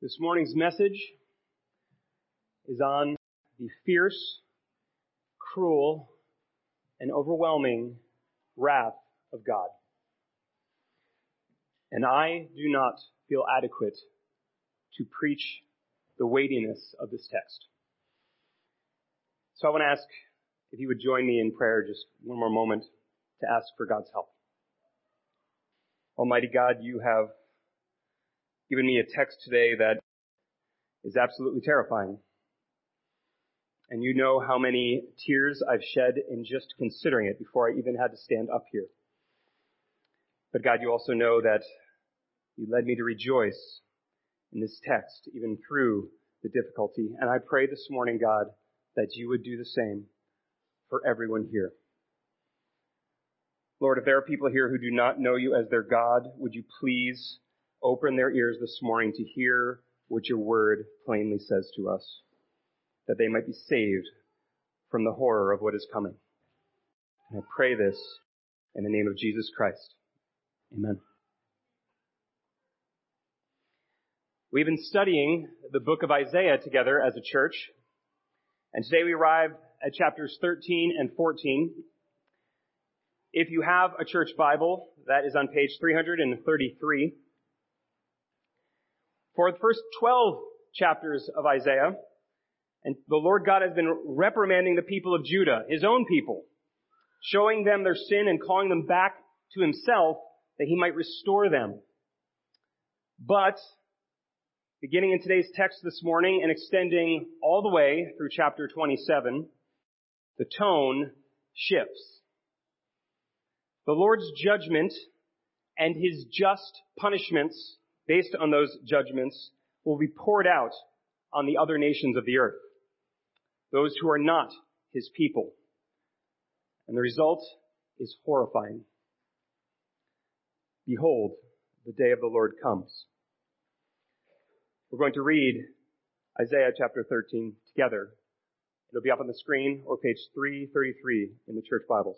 This morning's message is on the fierce, cruel, and overwhelming wrath of God. And I do not feel adequate to preach the weightiness of this text. So I want to ask if you would join me in prayer just one more moment to ask for God's help. Almighty God, you have given me a text today that is absolutely terrifying. And you know how many tears I've shed in just considering it before I even had to stand up here. But God, you also know that you led me to rejoice in this text, even through the difficulty. And I pray this morning, God, that you would do the same for everyone here. Lord, if there are people here who do not know you as their God, would you please open their ears this morning to hear what your word plainly says to us, that they might be saved from the horror of what is coming. And I pray this in the name of Jesus Christ. Amen. We've been studying the book of Isaiah together as a church, and today we arrive at chapters 13 and 14. If you have a church Bible, that is on page 333. For the first 12 chapters of Isaiah, and the Lord God has been reprimanding the people of Judah, his own people, showing them their sin and calling them back to himself that he might restore them. But, beginning in today's text this morning and extending all the way through chapter 27, the tone shifts. The Lord's judgment and his just punishments based on those judgments will be poured out on the other nations of the earth, those who are not his people. And the result is horrifying. Behold, the day of the Lord comes. We're going to read Isaiah chapter 13 together. It'll be up on the screen or page 333 in the church Bibles.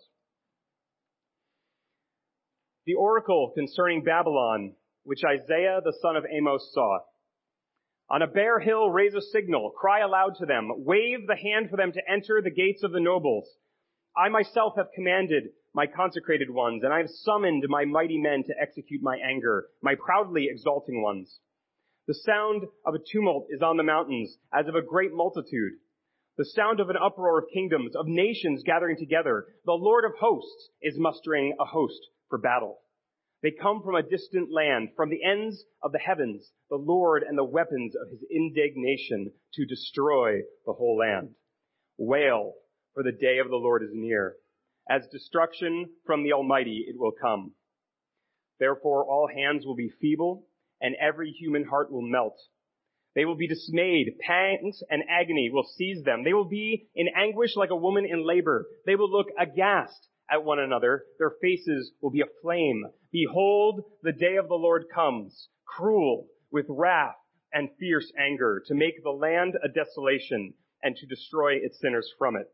The oracle concerning Babylon which Isaiah the son of Amos saw. On a bare hill raise a signal, cry aloud to them, wave the hand for them to enter the gates of the nobles. I myself have commanded my consecrated ones, and I have summoned my mighty men to execute my anger, my proudly exalting ones. The sound of a tumult is on the mountains, as of a great multitude. The sound of an uproar of kingdoms, of nations gathering together. The Lord of hosts is mustering a host for battle. They come from a distant land, from the ends of the heavens, the Lord and the weapons of his indignation to destroy the whole land. Wail, for the day of the Lord is near. As destruction from the Almighty it will come. Therefore all hands will be feeble, and every human heart will melt. They will be dismayed. Pangs and agony will seize them. They will be in anguish like a woman in labor. They will look aghast at one another. Their faces will be aflame. Behold, the day of the Lord comes, cruel, with wrath and fierce anger, to make the land a desolation and to destroy its sinners from it.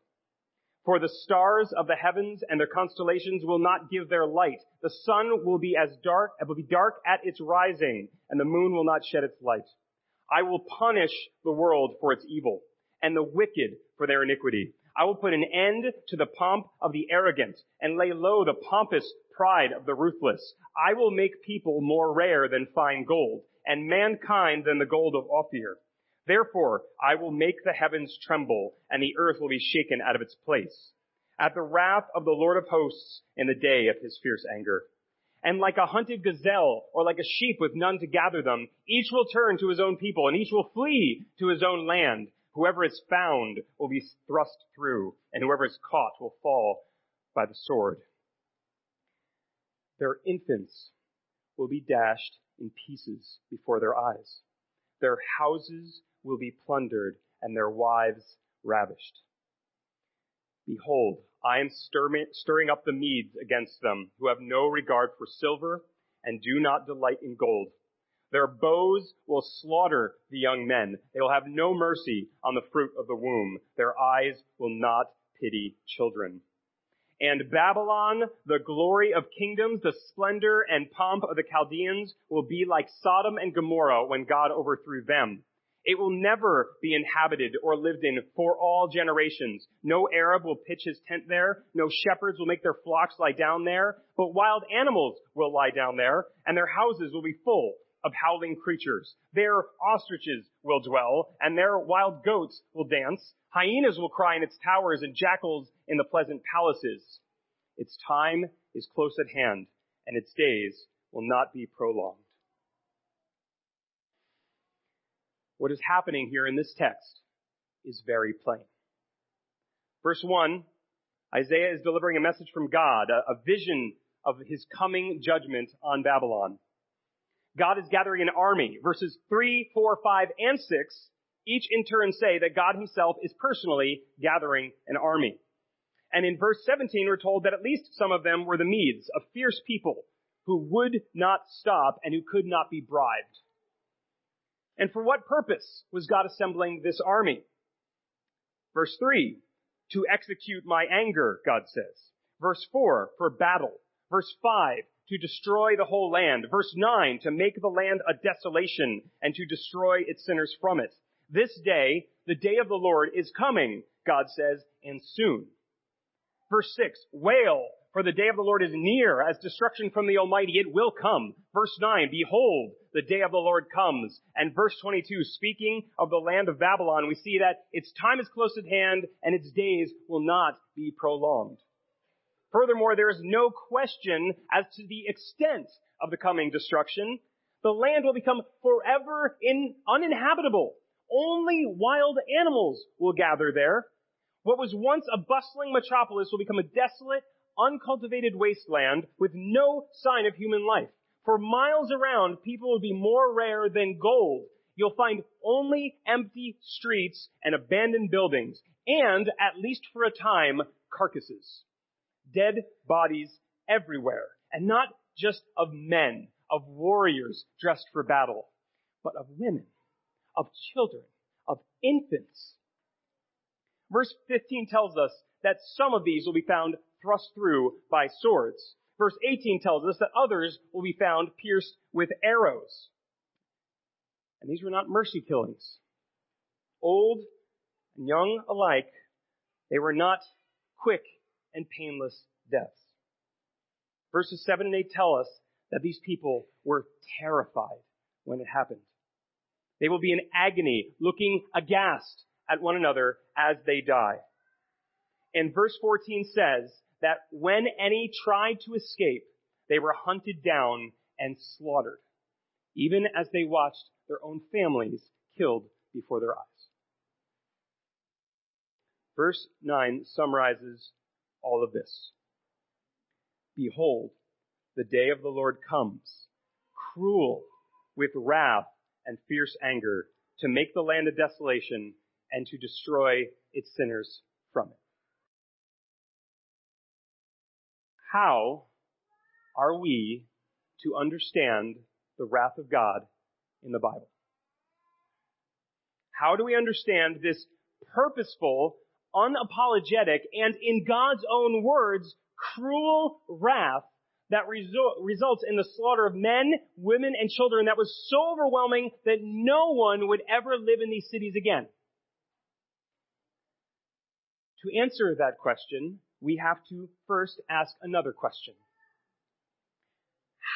For the stars of the heavens and their constellations will not give their light. The sun will be as dark, it will be dark at its rising, and the moon will not shed its light. I will punish the world for its evil, and the wicked for their iniquity. I will put an end to the pomp of the arrogant and lay low the pompous pride of the ruthless. I will make people more rare than fine gold and mankind than the gold of Ophir. Therefore, I will make the heavens tremble and the earth will be shaken out of its place at the wrath of the Lord of hosts in the day of his fierce anger. And like a hunted gazelle or like a sheep with none to gather them, each will turn to his own people and each will flee to his own land. Whoever is found will be thrust through, and whoever is caught will fall by the sword. Their infants will be dashed in pieces before their eyes. Their houses will be plundered, and their wives ravished. Behold, I am stirring up the Medes against them, who have no regard for silver and do not delight in gold their bows will slaughter the young men. They will have no mercy on the fruit of the womb. Their eyes will not pity children. And Babylon, the glory of kingdoms, the splendor and pomp of the Chaldeans will be like Sodom and Gomorrah when God overthrew them. It will never be inhabited or lived in for all generations. No Arab will pitch his tent there. No shepherds will make their flocks lie down there. But wild animals will lie down there, and their houses will be full of howling creatures. There ostriches will dwell, and there wild goats will dance. Hyenas will cry in its towers, and jackals in the pleasant palaces. Its time is close at hand, and its days will not be prolonged. What is happening here in this text is very plain. Verse 1, Isaiah is delivering a message from God, a, a vision of his coming judgment on Babylon. God is gathering an army. Verses 3, 4, 5, and 6 each in turn say that God himself is personally gathering an army. And in verse 17 we're told that at least some of them were the Medes, a fierce people who would not stop and who could not be bribed. And for what purpose was God assembling this army? Verse 3, to execute my anger, God says. Verse 4, for battle. Verse 5, to destroy the whole land. Verse 9, to make the land a desolation and to destroy its sinners from it. This day, the day of the Lord is coming, God says, and soon. Verse 6, wail, for the day of the Lord is near, as destruction from the Almighty, it will come. Verse 9, behold, the day of the Lord comes. And verse 22, speaking of the land of Babylon, we see that its time is close at hand and its days will not be prolonged. Furthermore, there is no question as to the extent of the coming destruction. The land will become forever in, uninhabitable. Only wild animals will gather there. What was once a bustling metropolis will become a desolate, uncultivated wasteland with no sign of human life. For miles around, people will be more rare than gold. You'll find only empty streets and abandoned buildings, and, at least for a time, carcasses. Dead bodies everywhere, and not just of men, of warriors dressed for battle, but of women, of children, of infants. Verse 15 tells us that some of these will be found thrust through by swords. Verse 18 tells us that others will be found pierced with arrows. And these were not mercy killings. Old and young alike, they were not quick and painless deaths. Verses 7 and 8 tell us that these people were terrified when it happened. They will be in agony, looking aghast at one another as they die. And verse 14 says that when any tried to escape, they were hunted down and slaughtered, even as they watched their own families killed before their eyes. Verse 9 summarizes all of this. Behold, the day of the Lord comes, cruel with wrath and fierce anger, to make the land a desolation and to destroy its sinners from it. How are we to understand the wrath of God in the Bible? How do we understand this purposeful, unapologetic, and in God's own words, cruel wrath that result, results in the slaughter of men, women, and children that was so overwhelming that no one would ever live in these cities again? To answer that question, we have to first ask another question.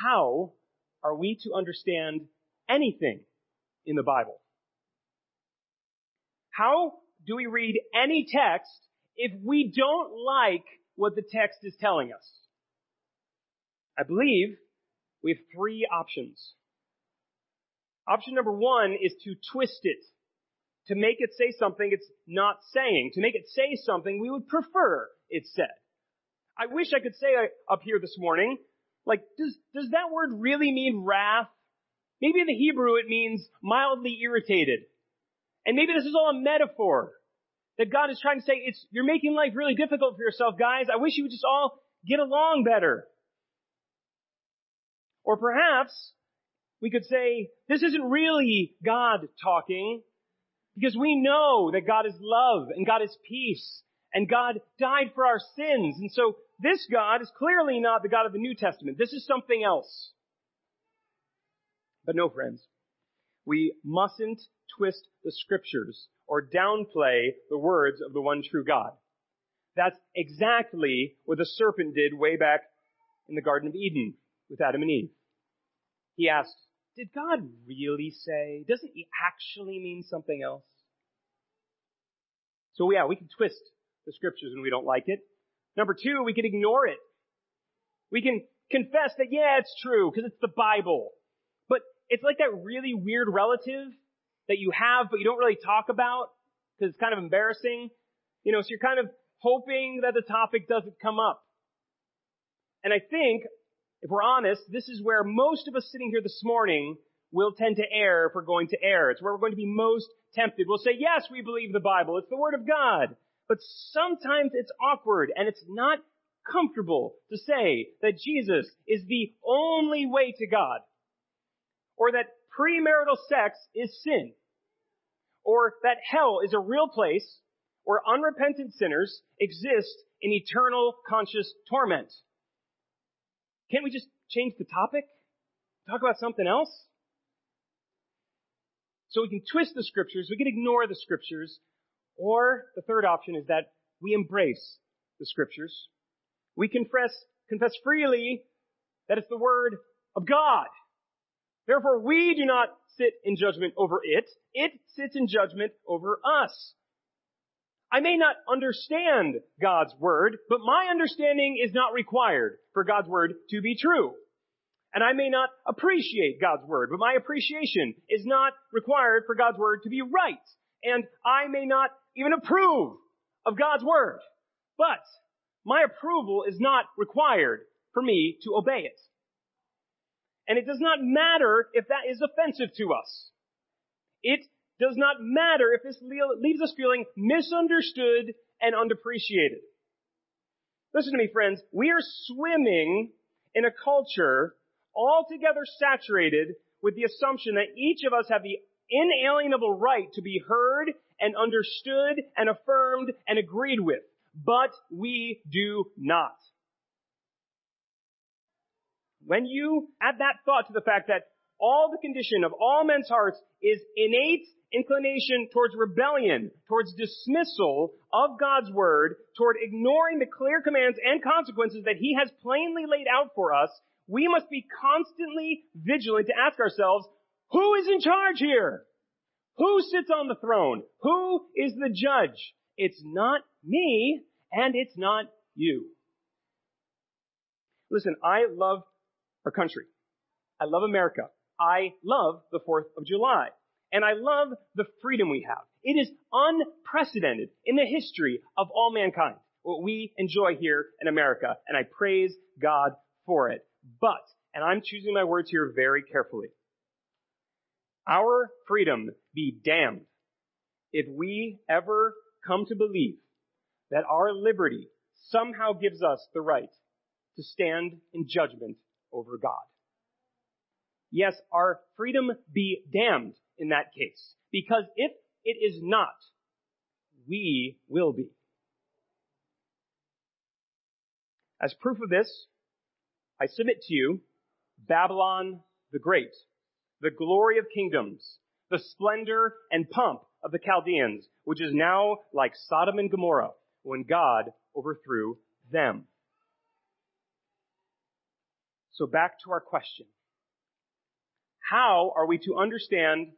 How are we to understand anything in the Bible? How do we read any text if we don't like what the text is telling us? I believe we have three options. Option number one is to twist it, to make it say something it's not saying, to make it say something we would prefer it said. I wish I could say up here this morning, like, does, does that word really mean wrath? Maybe in the Hebrew it means mildly irritated. And maybe this is all a metaphor. That God is trying to say, it's, you're making life really difficult for yourself, guys. I wish you would just all get along better. Or perhaps we could say, this isn't really God talking, because we know that God is love and God is peace and God died for our sins. And so this God is clearly not the God of the New Testament. This is something else. But no, friends. We mustn't twist the scriptures or downplay the words of the one true God. That's exactly what the serpent did way back in the Garden of Eden with Adam and Eve. He asked, did God really say? Doesn't he actually mean something else? So yeah, we can twist the scriptures when we don't like it. Number two, we can ignore it. We can confess that, yeah, it's true, because it's the Bible. But it's like that really weird relative that you have, but you don't really talk about, because it's kind of embarrassing. You know, so you're kind of hoping that the topic doesn't come up. And I think, if we're honest, this is where most of us sitting here this morning will tend to err if we're going to err. It's where we're going to be most tempted. We'll say, yes, we believe the Bible. It's the Word of God. But sometimes it's awkward and it's not comfortable to say that Jesus is the only way to God. Or that premarital sex is sin. Or that hell is a real place where unrepentant sinners exist in eternal conscious torment. Can't we just change the topic? Talk about something else? So we can twist the scriptures, we can ignore the scriptures, or the third option is that we embrace the scriptures. We confess, confess freely that it's the word of God. Therefore, we do not sit in judgment over it. It sits in judgment over us. I may not understand God's word, but my understanding is not required for God's word to be true. And I may not appreciate God's word, but my appreciation is not required for God's word to be right. And I may not even approve of God's word, but my approval is not required for me to obey it. And it does not matter if that is offensive to us. It does not matter if this leaves us feeling misunderstood and unappreciated. Listen to me, friends. We are swimming in a culture altogether saturated with the assumption that each of us have the inalienable right to be heard and understood and affirmed and agreed with. But we do not. When you add that thought to the fact that all the condition of all men's hearts is innate inclination towards rebellion, towards dismissal of God's word, toward ignoring the clear commands and consequences that he has plainly laid out for us, we must be constantly vigilant to ask ourselves, who is in charge here? Who sits on the throne? Who is the judge? It's not me and it's not you. Listen, I love our country. I love America. I love the 4th of July. And I love the freedom we have. It is unprecedented in the history of all mankind, what we enjoy here in America. And I praise God for it. But, and I'm choosing my words here very carefully, our freedom be damned if we ever come to believe that our liberty somehow gives us the right to stand in judgment over God. Yes, our freedom be damned in that case. Because if it is not, we will be. As proof of this, I submit to you Babylon the Great, the glory of kingdoms, the splendor and pomp of the Chaldeans, which is now like Sodom and Gomorrah when God overthrew them. So back to our question. How are we to understand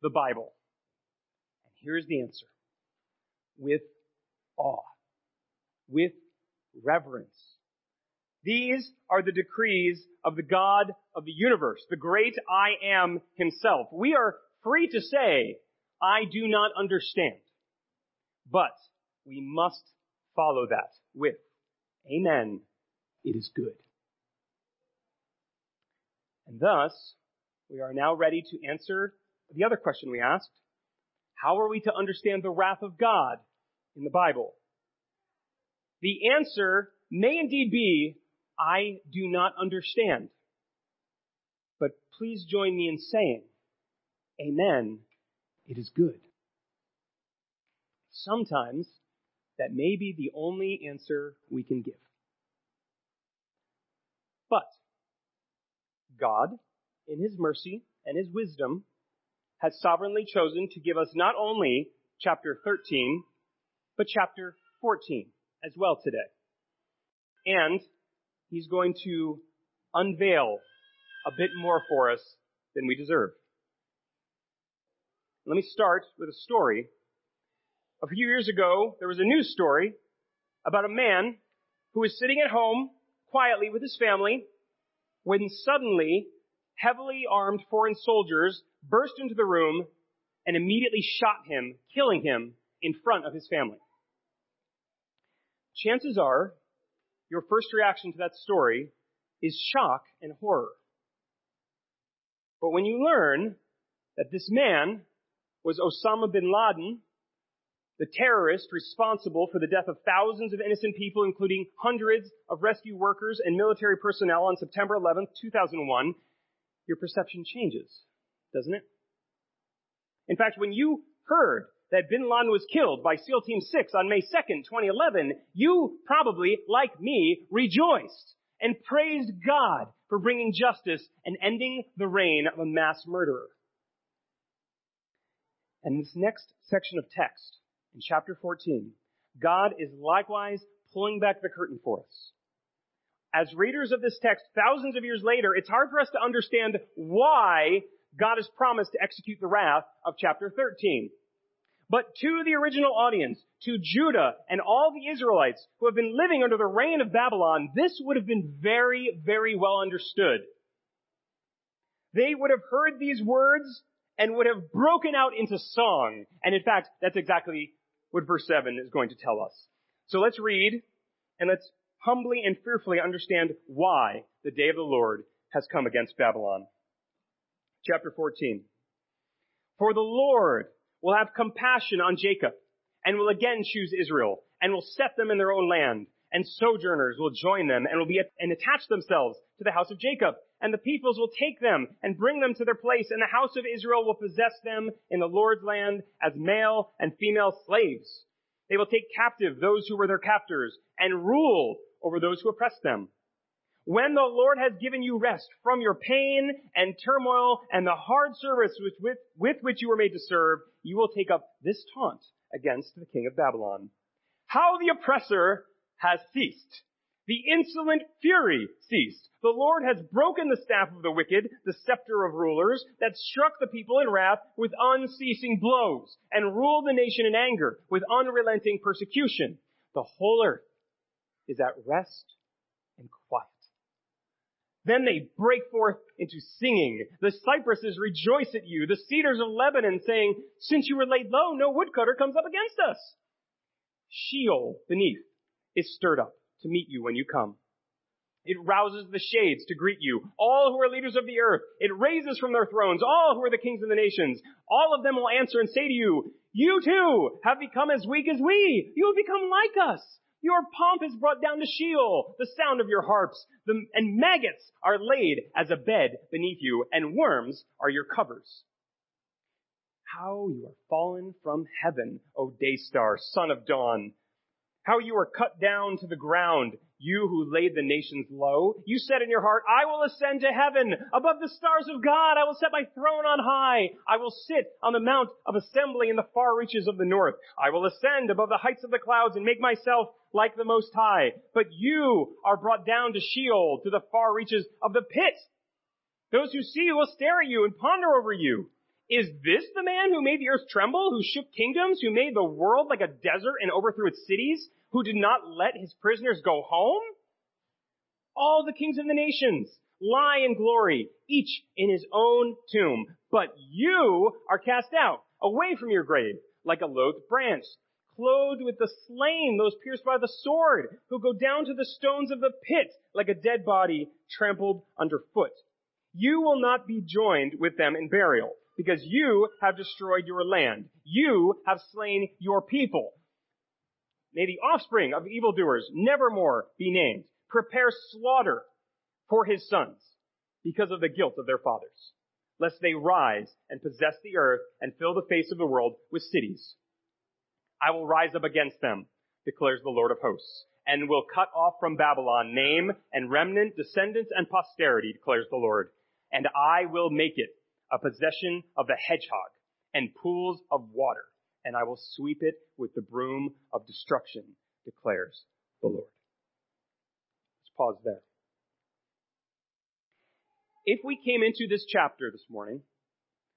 the Bible? And here's the answer. With awe. With reverence. These are the decrees of the God of the universe, the great I am himself. We are free to say, I do not understand. But we must follow that with, Amen, it is good. And thus, we are now ready to answer the other question we asked. How are we to understand the wrath of God in the Bible? The answer may indeed be, I do not understand. But please join me in saying, Amen, it is good. Sometimes that may be the only answer we can give. But God, in His mercy and His wisdom, has sovereignly chosen to give us not only chapter 13, but chapter 14 as well today. And He's going to unveil a bit more for us than we deserve. Let me start with a story. A few years ago, there was a news story about a man who was sitting at home quietly with his family when suddenly heavily armed foreign soldiers burst into the room and immediately shot him, killing him in front of his family. Chances are your first reaction to that story is shock and horror. But when you learn that this man was Osama bin Laden, the terrorist responsible for the death of thousands of innocent people, including hundreds of rescue workers and military personnel on September 11, 2001, your perception changes, doesn't it? In fact, when you heard that bin Laden was killed by SEAL Team 6 on May 2nd, 2011, you probably, like me, rejoiced and praised God for bringing justice and ending the reign of a mass murderer. And this next section of text, in chapter 14, God is likewise pulling back the curtain for us. As readers of this text thousands of years later, it's hard for us to understand why God has promised to execute the wrath of chapter 13. But to the original audience, to Judah and all the Israelites who have been living under the reign of Babylon, this would have been very, very well understood. They would have heard these words and would have broken out into song. And in fact, that's exactly what verse 7 is going to tell us. So let's read and let's humbly and fearfully understand why the day of the Lord has come against Babylon. Chapter 14. For the Lord will have compassion on Jacob and will again choose Israel and will set them in their own land and sojourners will join them and will be and attach themselves to the house of Jacob and the peoples will take them and bring them to their place and the house of Israel will possess them in the Lord's land as male and female slaves. They will take captive those who were their captors and rule over those who oppressed them. When the Lord has given you rest from your pain and turmoil and the hard service with, with, with which you were made to serve, you will take up this taunt against the king of Babylon. How the oppressor has ceased. The insolent fury ceased. The Lord has broken the staff of the wicked, the scepter of rulers, that struck the people in wrath with unceasing blows, and ruled the nation in anger with unrelenting persecution. The whole earth is at rest and quiet. Then they break forth into singing. The cypresses rejoice at you, the cedars of Lebanon saying, since you were laid low, no woodcutter comes up against us. Sheol beneath is stirred up to meet you when you come. It rouses the shades to greet you, all who are leaders of the earth. It raises from their thrones all who are the kings of the nations. All of them will answer and say to you, you too have become as weak as we. You have become like us. Your pomp is brought down to Sheol, the sound of your harps, the, and maggots are laid as a bed beneath you, and worms are your covers. How you are fallen from heaven, O day star, son of dawn. How you are cut down to the ground, you who laid the nations low. You said in your heart, I will ascend to heaven. Above the stars of God, I will set my throne on high. I will sit on the mount of assembly in the far reaches of the north. I will ascend above the heights of the clouds and make myself like the Most High. But you are brought down to Sheol, to the far reaches of the pit. Those who see you will stare at you and ponder over you. Is this the man who made the earth tremble, who shook kingdoms, who made the world like a desert and overthrew its cities, who did not let his prisoners go home? All the kings of the nations lie in glory, each in his own tomb. But you are cast out, away from your grave, like a loathed branch, clothed with the slain, those pierced by the sword, who go down to the stones of the pit, like a dead body trampled underfoot. You will not be joined with them in burial because you have destroyed your land. You have slain your people. May the offspring of evildoers nevermore be named. Prepare slaughter for his sons because of the guilt of their fathers, lest they rise and possess the earth and fill the face of the world with cities. I will rise up against them, declares the Lord of hosts, and will cut off from Babylon name and remnant, descendants and posterity, declares the Lord. And I will make it a possession of the hedgehog and pools of water, and I will sweep it with the broom of destruction, declares the Lord. Let's pause there. If we came into this chapter this morning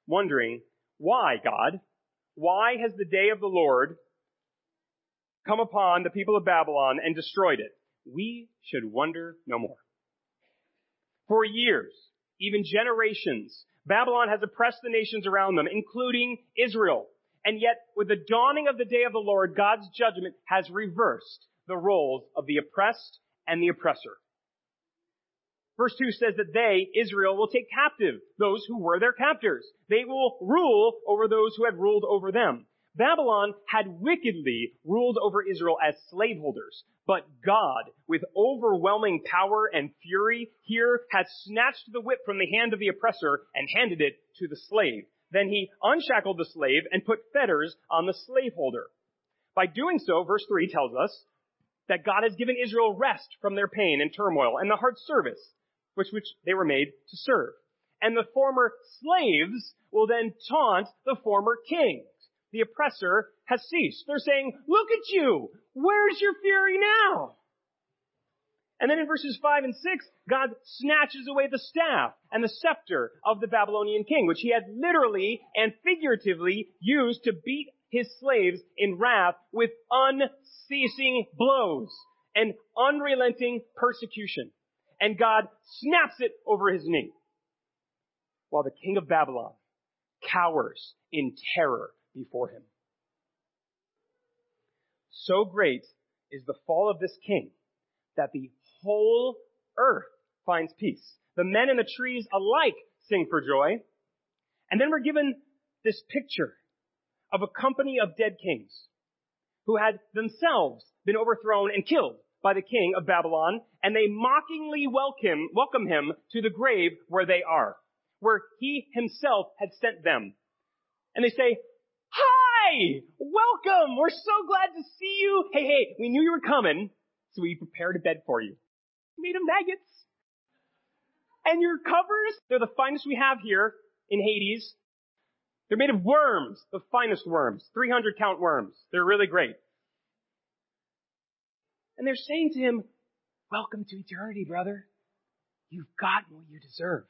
wondering, why, God? Why has the day of the Lord come upon the people of Babylon and destroyed it? We should wonder no more. For years, even generations, Babylon has oppressed the nations around them, including Israel. And yet, with the dawning of the day of the Lord, God's judgment has reversed the roles of the oppressed and the oppressor. Verse 2 says that they, Israel, will take captive those who were their captors. They will rule over those who had ruled over them. Babylon had wickedly ruled over Israel as slaveholders, but God, with overwhelming power and fury, here has snatched the whip from the hand of the oppressor and handed it to the slave. Then he unshackled the slave and put fetters on the slaveholder. By doing so, verse 3 tells us that God has given Israel rest from their pain and turmoil and the hard service which, which they were made to serve. And the former slaves will then taunt the former kings. The oppressor has ceased. They're saying, look at you! Where's your fury now? And then in verses 5 and 6, God snatches away the staff and the scepter of the Babylonian king, which he had literally and figuratively used to beat his slaves in wrath with unceasing blows and unrelenting persecution and God snaps it over his knee. While the king of Babylon cowers in terror before him. So great is the fall of this king that the whole earth finds peace. The men and the trees alike sing for joy. And then we're given this picture of a company of dead kings who had themselves been overthrown and killed by the king of Babylon, and they mockingly welcome, welcome him to the grave where they are, where he himself had sent them. And they say, Hi! Welcome! We're so glad to see you! Hey, hey, we knew you were coming, so we prepared a bed for you. Made of maggots. And your covers, they're the finest we have here in Hades. They're made of worms, the finest worms, 300 count worms. They're really great. And they're saying to him, welcome to eternity, brother. You've gotten what you deserve.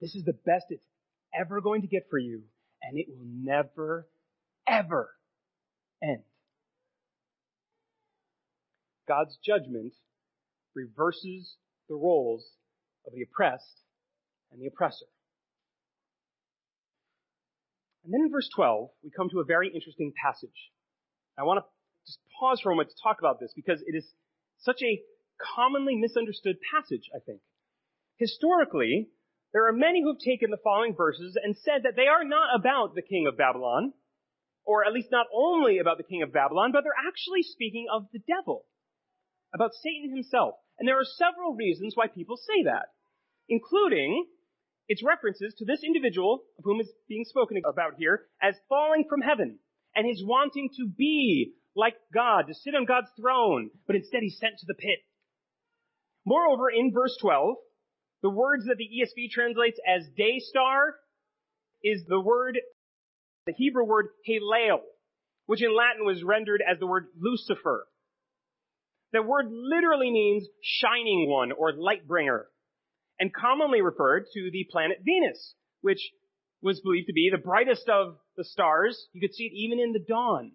This is the best it's ever going to get for you, and it will never, ever end. God's judgment reverses the roles of the oppressed and the oppressor. And then in verse 12, we come to a very interesting passage. I want to just pause for a moment to talk about this because it is such a commonly misunderstood passage, I think. Historically, there are many who have taken the following verses and said that they are not about the king of Babylon, or at least not only about the king of Babylon, but they're actually speaking of the devil, about Satan himself. And there are several reasons why people say that, including its references to this individual of whom is being spoken about here as falling from heaven and his wanting to be like God, to sit on God's throne, but instead he's sent to the pit. Moreover, in verse 12, the words that the ESV translates as day star is the word, the Hebrew word halel, which in Latin was rendered as the word Lucifer. The word literally means shining one or light bringer, and commonly referred to the planet Venus, which was believed to be the brightest of the stars. You could see it even in the dawn.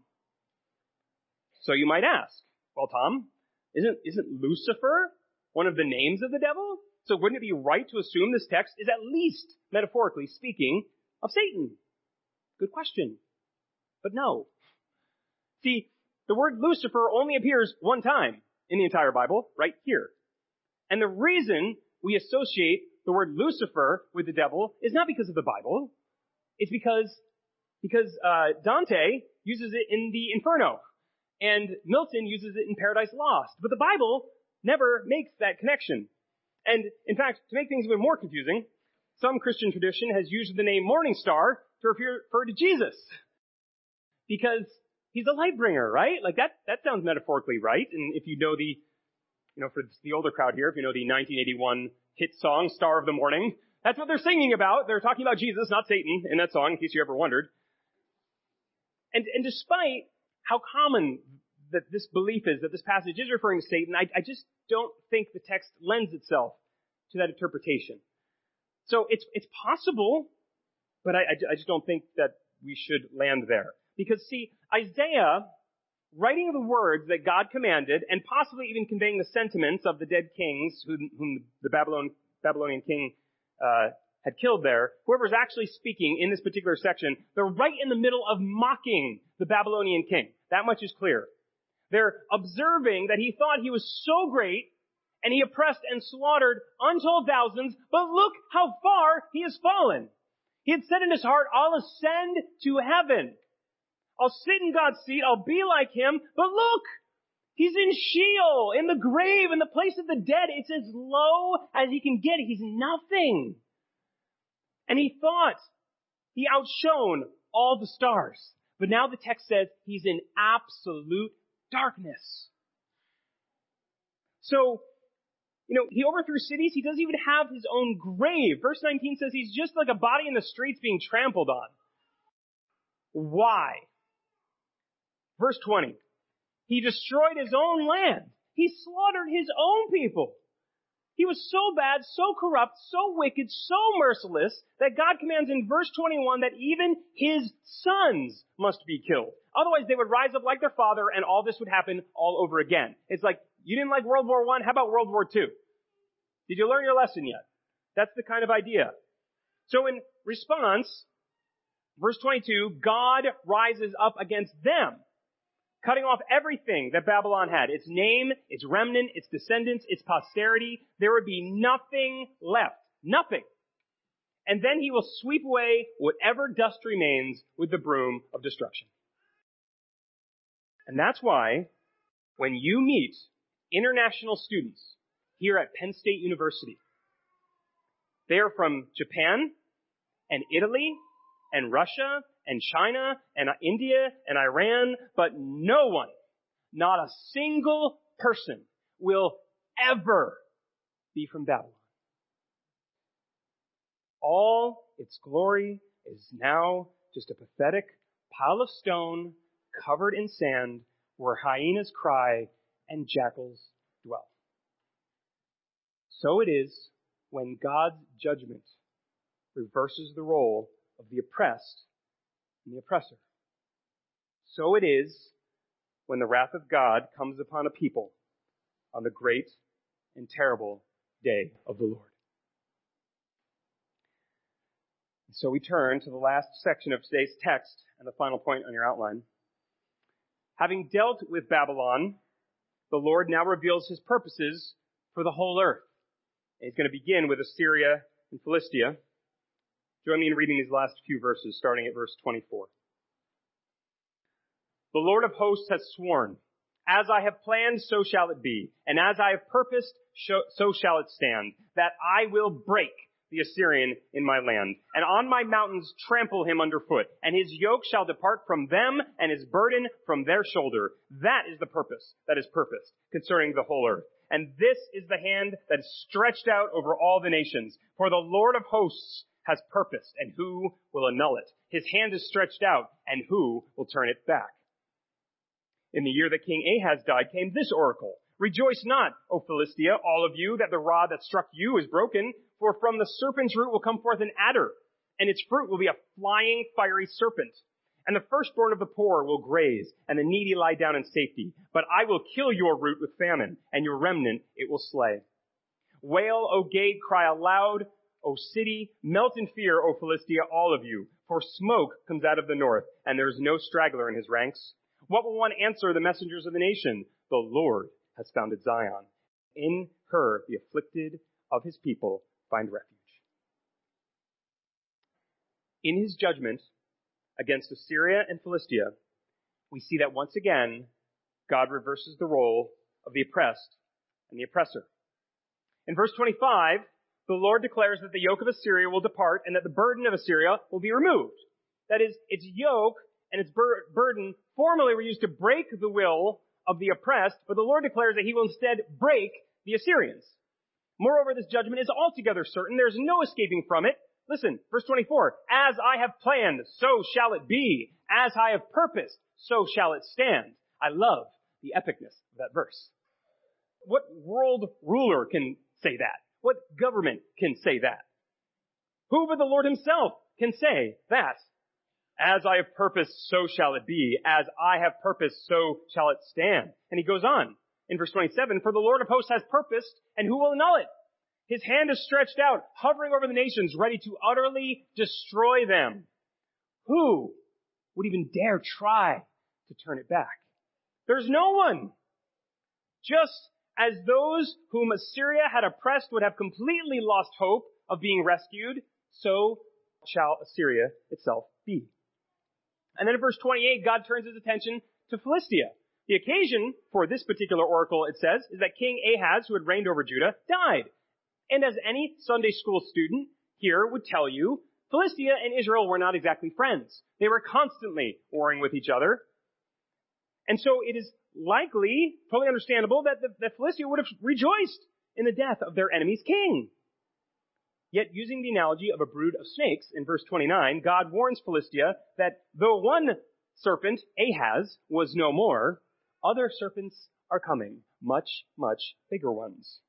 So you might ask, well, Tom, isn't, isn't Lucifer one of the names of the devil? So wouldn't it be right to assume this text is at least, metaphorically speaking, of Satan? Good question. But no. See, the word Lucifer only appears one time in the entire Bible, right here. And the reason we associate the word Lucifer with the devil is not because of the Bible. It's because, because, uh, Dante uses it in the Inferno. And Milton uses it in Paradise Lost. But the Bible never makes that connection. And in fact, to make things even more confusing, some Christian tradition has used the name Morning Star to refer to Jesus. Because He's a light bringer, right? Like that, that sounds metaphorically right. And if you know the, you know, for the older crowd here, if you know the 1981 hit song, Star of the Morning, that's what they're singing about. They're talking about Jesus, not Satan, in that song, in case you ever wondered. And, and despite how common that this belief is, that this passage is referring to Satan, I, I just don't think the text lends itself to that interpretation. So it's, it's possible, but I, I just don't think that we should land there. Because see, Isaiah, writing the words that God commanded, and possibly even conveying the sentiments of the dead kings whom, whom the Babylon, Babylonian king uh, had killed there, whoever's actually speaking in this particular section, they're right in the middle of mocking the Babylonian king. That much is clear. They're observing that he thought he was so great and he oppressed and slaughtered untold thousands, but look how far he has fallen. He had said in his heart, I'll ascend to heaven. I'll sit in God's seat. I'll be like him. But look, he's in Sheol, in the grave, in the place of the dead. It's as low as he can get. He's nothing. And he thought he outshone all the stars. But now the text says he's in absolute darkness. So, you know, he overthrew cities. He doesn't even have his own grave. Verse 19 says he's just like a body in the streets being trampled on. Why? Verse 20. He destroyed his own land. He slaughtered his own people. He was so bad, so corrupt, so wicked, so merciless that God commands in verse 21 that even his sons must be killed. Otherwise they would rise up like their father and all this would happen all over again. It's like, you didn't like World War I, how about World War II? Did you learn your lesson yet? That's the kind of idea. So in response, verse 22, God rises up against them cutting off everything that Babylon had. Its name, its remnant, its descendants, its posterity. There would be nothing left. Nothing. And then he will sweep away whatever dust remains with the broom of destruction. And that's why when you meet international students here at Penn State University, they are from Japan and Italy and Russia and China and India and Iran, but no one, not a single person will ever be from Babylon. All its glory is now just a pathetic pile of stone covered in sand where hyenas cry and jackals dwell. So it is when God's judgment reverses the role of the oppressed and the oppressor. So it is when the wrath of God comes upon a people on the great and terrible day of the Lord. So we turn to the last section of today's text and the final point on your outline. Having dealt with Babylon, the Lord now reveals his purposes for the whole earth. And he's going to begin with Assyria and Philistia. Join me in reading these last few verses, starting at verse 24. The Lord of hosts has sworn, as I have planned, so shall it be, and as I have purposed, so shall it stand, that I will break the Assyrian in my land, and on my mountains trample him underfoot, and his yoke shall depart from them, and his burden from their shoulder. That is the purpose that is purposed concerning the whole earth. And this is the hand that is stretched out over all the nations. For the Lord of hosts has purpose, and who will annul it? His hand is stretched out, and who will turn it back? In the year that King Ahaz died came this oracle. Rejoice not, O Philistia, all of you, that the rod that struck you is broken, for from the serpent's root will come forth an adder, and its fruit will be a flying, fiery serpent. And the firstborn of the poor will graze, and the needy lie down in safety. But I will kill your root with famine, and your remnant it will slay. Wail, O gate, cry aloud, O city, melt in fear, O Philistia, all of you, for smoke comes out of the north, and there is no straggler in his ranks. What will one answer the messengers of the nation? The Lord has founded Zion. In her, the afflicted of his people find refuge. In his judgment against Assyria and Philistia, we see that once again, God reverses the role of the oppressed and the oppressor. In verse 25, the Lord declares that the yoke of Assyria will depart and that the burden of Assyria will be removed. That is, its yoke and its bur- burden formerly were used to break the will of the oppressed, but the Lord declares that he will instead break the Assyrians. Moreover, this judgment is altogether certain. There's no escaping from it. Listen, verse 24. As I have planned, so shall it be. As I have purposed, so shall it stand. I love the epicness of that verse. What world ruler can say that? What government can say that? Who but the Lord himself can say that? As I have purposed, so shall it be. As I have purposed, so shall it stand. And he goes on in verse 27, for the Lord of hosts has purposed, and who will annul it? His hand is stretched out, hovering over the nations, ready to utterly destroy them. Who would even dare try to turn it back? There's no one. Just as those whom Assyria had oppressed would have completely lost hope of being rescued, so shall Assyria itself be. And then in verse 28, God turns his attention to Philistia. The occasion for this particular oracle, it says, is that King Ahaz, who had reigned over Judah, died. And as any Sunday school student here would tell you, Philistia and Israel were not exactly friends. They were constantly warring with each other. And so it is likely, totally understandable, that, the, Philistia would have rejoiced in the death of their enemy's king. Yet, using the analogy of a brood of snakes in verse 29, God warns Philistia that though one serpent, Ahaz, was no more, other serpents are coming, much, much bigger ones.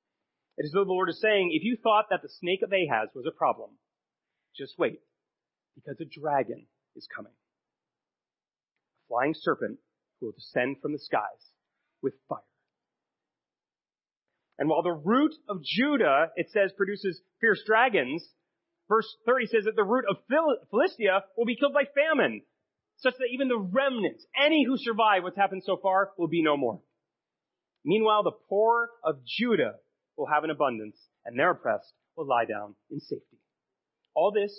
It is though the Lord is saying, if you thought that the snake of Ahaz was a problem, just wait, because a dragon is coming. A flying serpent who will descend from the skies with fire. And while the root of Judah, it says, produces fierce dragons, verse 30 says that the root of Philistia will be killed by famine, such that even the remnants, any who survive what's happened so far, will be no more. Meanwhile, the poor of Judah will have an abundance, and their oppressed will lie down in safety. All this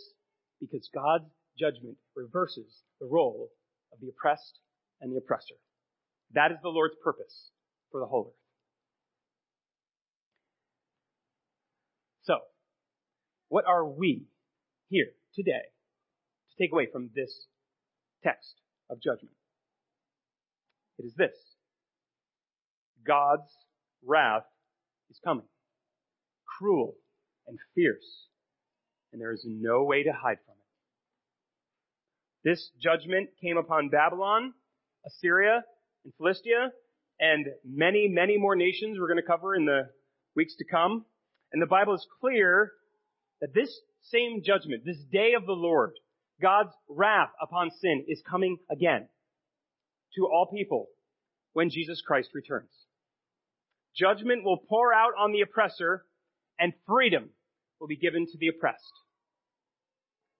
because God's judgment reverses the role of the oppressed and the oppressor. That is the Lord's purpose for the whole earth. So, what are we here today to take away from this text of judgment? It is this. God's wrath is coming. Cruel and fierce. And there is no way to hide from it. This judgment came upon Babylon, Assyria, and Philistia, and many, many more nations we're going to cover in the weeks to come. And the Bible is clear that this same judgment, this day of the Lord, God's wrath upon sin is coming again to all people when Jesus Christ returns. Judgment will pour out on the oppressor and freedom will be given to the oppressed.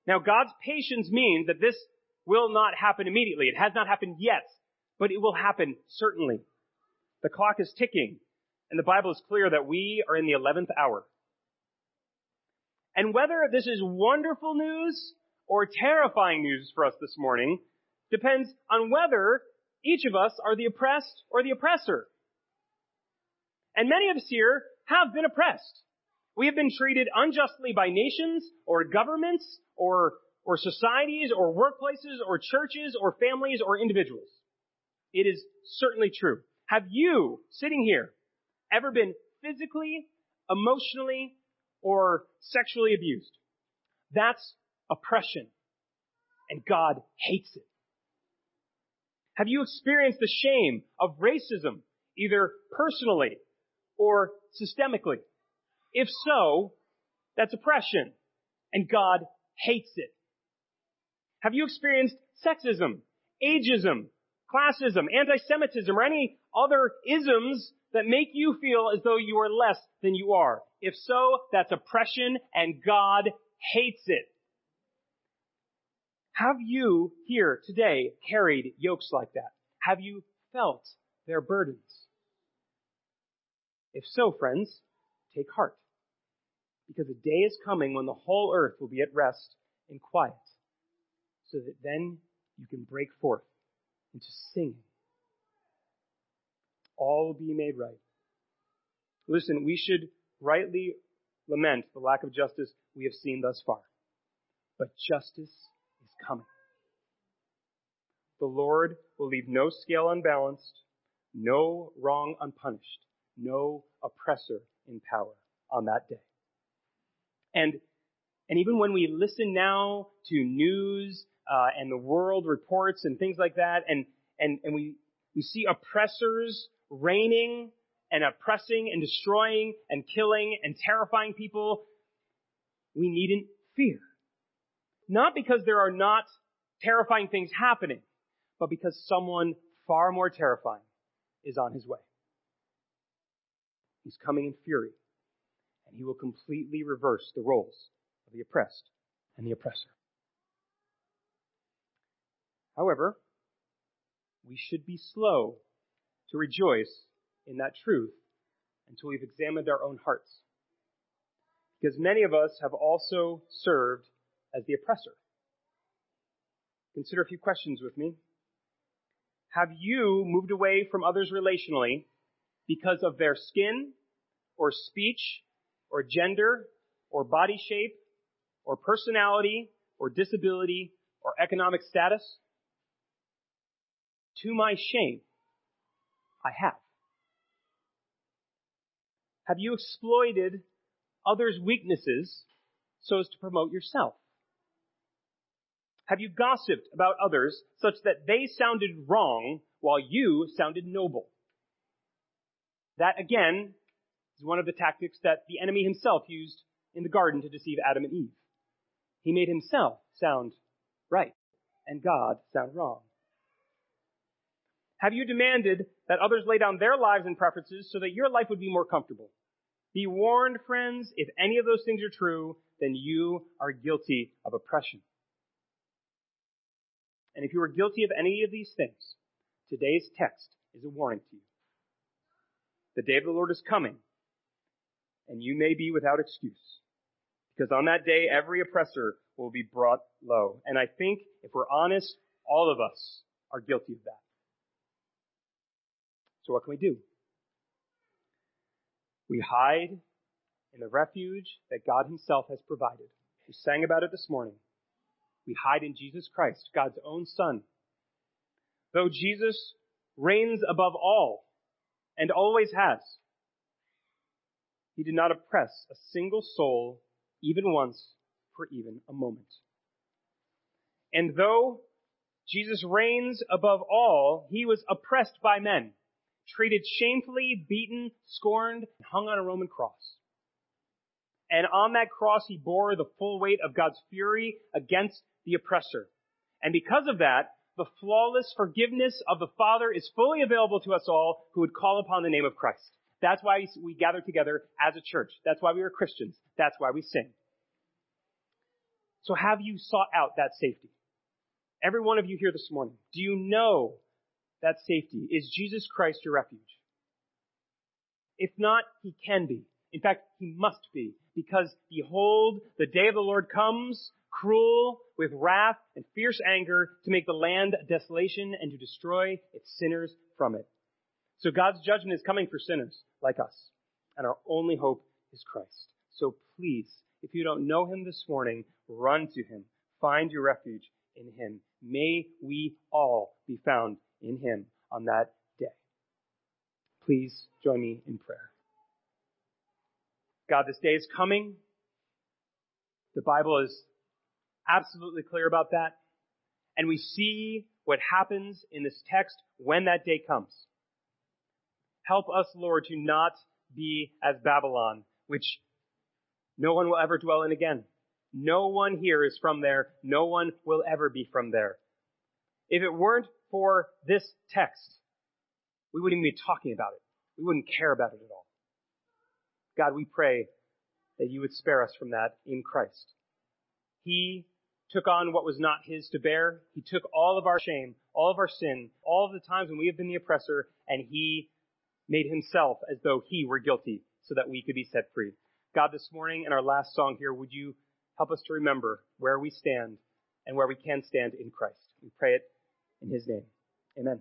Now God's patience means that this will not happen immediately. It has not happened yet, but it will happen certainly. The clock is ticking and the Bible is clear that we are in the 11th hour. And whether this is wonderful news or terrifying news for us this morning depends on whether each of us are the oppressed or the oppressor. And many of us here have been oppressed. We have been treated unjustly by nations or governments or, or societies or workplaces or churches or families or individuals. It is certainly true. Have you, sitting here, ever been physically, emotionally, or sexually abused? That's oppression. And God hates it. Have you experienced the shame of racism, either personally or systemically? If so, that's oppression, and God hates it. Have you experienced sexism, ageism, classism, anti-Semitism, or any other isms that make you feel as though you are less than you are? If so, that's oppression, and God hates it. Have you here today carried yokes like that? Have you felt their burdens? If so, friends, take heart. Because a day is coming when the whole earth will be at rest and quiet, so that then you can break forth into singing. All will be made right. Listen, we should rightly lament the lack of justice we have seen thus far. But justice is coming. The the Lord will leave no scale unbalanced, no wrong unpunished, no oppressor in power on that day. And, and even when we listen now to news uh, and the world reports and things like that, and, and, and we, we see oppressors reigning and oppressing and destroying and killing and terrifying people, we needn't fear. Not because there are not terrifying things happening, but because someone far more terrifying is on his way. He's coming in fury, and he will completely reverse the roles of the oppressed and the oppressor. However, we should be slow to rejoice in that truth until we've examined our own hearts. Because many of us have also served as the oppressor. Consider a few questions with me. Have you moved away from others relationally because of their skin or speech or gender or body shape or personality or disability or economic status? To my shame, I have. Have you exploited others' weaknesses so as to promote yourself? Have you gossiped about others such that they sounded wrong while you sounded noble? That again is one of the tactics that the enemy himself used in the garden to deceive Adam and Eve. He made himself sound right and God sound wrong. Have you demanded that others lay down their lives and preferences so that your life would be more comfortable? Be warned, friends, if any of those things are true, then you are guilty of oppression. And if you are guilty of any of these things, today's text is a warning to you. The day of the Lord is coming, and you may be without excuse. Because on that day, every oppressor will be brought low. And I think, if we're honest, all of us are guilty of that. So what can we do? We hide in the refuge that God Himself has provided. We sang about it this morning. We hide in Jesus Christ, God's own Son. Though Jesus reigns above all and always has, He did not oppress a single soul even once for even a moment. And though Jesus reigns above all, He was oppressed by men, treated shamefully, beaten, scorned, and hung on a Roman cross. And on that cross, he bore the full weight of God's fury against the oppressor. And because of that, the flawless forgiveness of the Father is fully available to us all who would call upon the name of Christ. That's why we gather together as a church. That's why we are Christians. That's why we sing. So have you sought out that safety? Every one of you here this morning, do you know that safety? Is Jesus Christ your refuge? If not, he can be. In fact, he must be. Because behold, the day of the Lord comes cruel with wrath and fierce anger to make the land a desolation and to destroy its sinners from it. So God's judgment is coming for sinners like us, and our only hope is Christ. So please, if you don't know him this morning, run to him. Find your refuge in him. May we all be found in him on that day. Please join me in prayer. God, this day is coming. The Bible is absolutely clear about that. And we see what happens in this text when that day comes. Help us, Lord, to not be as Babylon, which no one will ever dwell in again. No one here is from there. No one will ever be from there. If it weren't for this text, we wouldn't even be talking about it. We wouldn't care about it at all. God, we pray that you would spare us from that in Christ. He took on what was not his to bear. He took all of our shame, all of our sin, all of the times when we have been the oppressor, and he made himself as though he were guilty so that we could be set free. God, this morning in our last song here, would you help us to remember where we stand and where we can stand in Christ? We pray it in his name. Amen.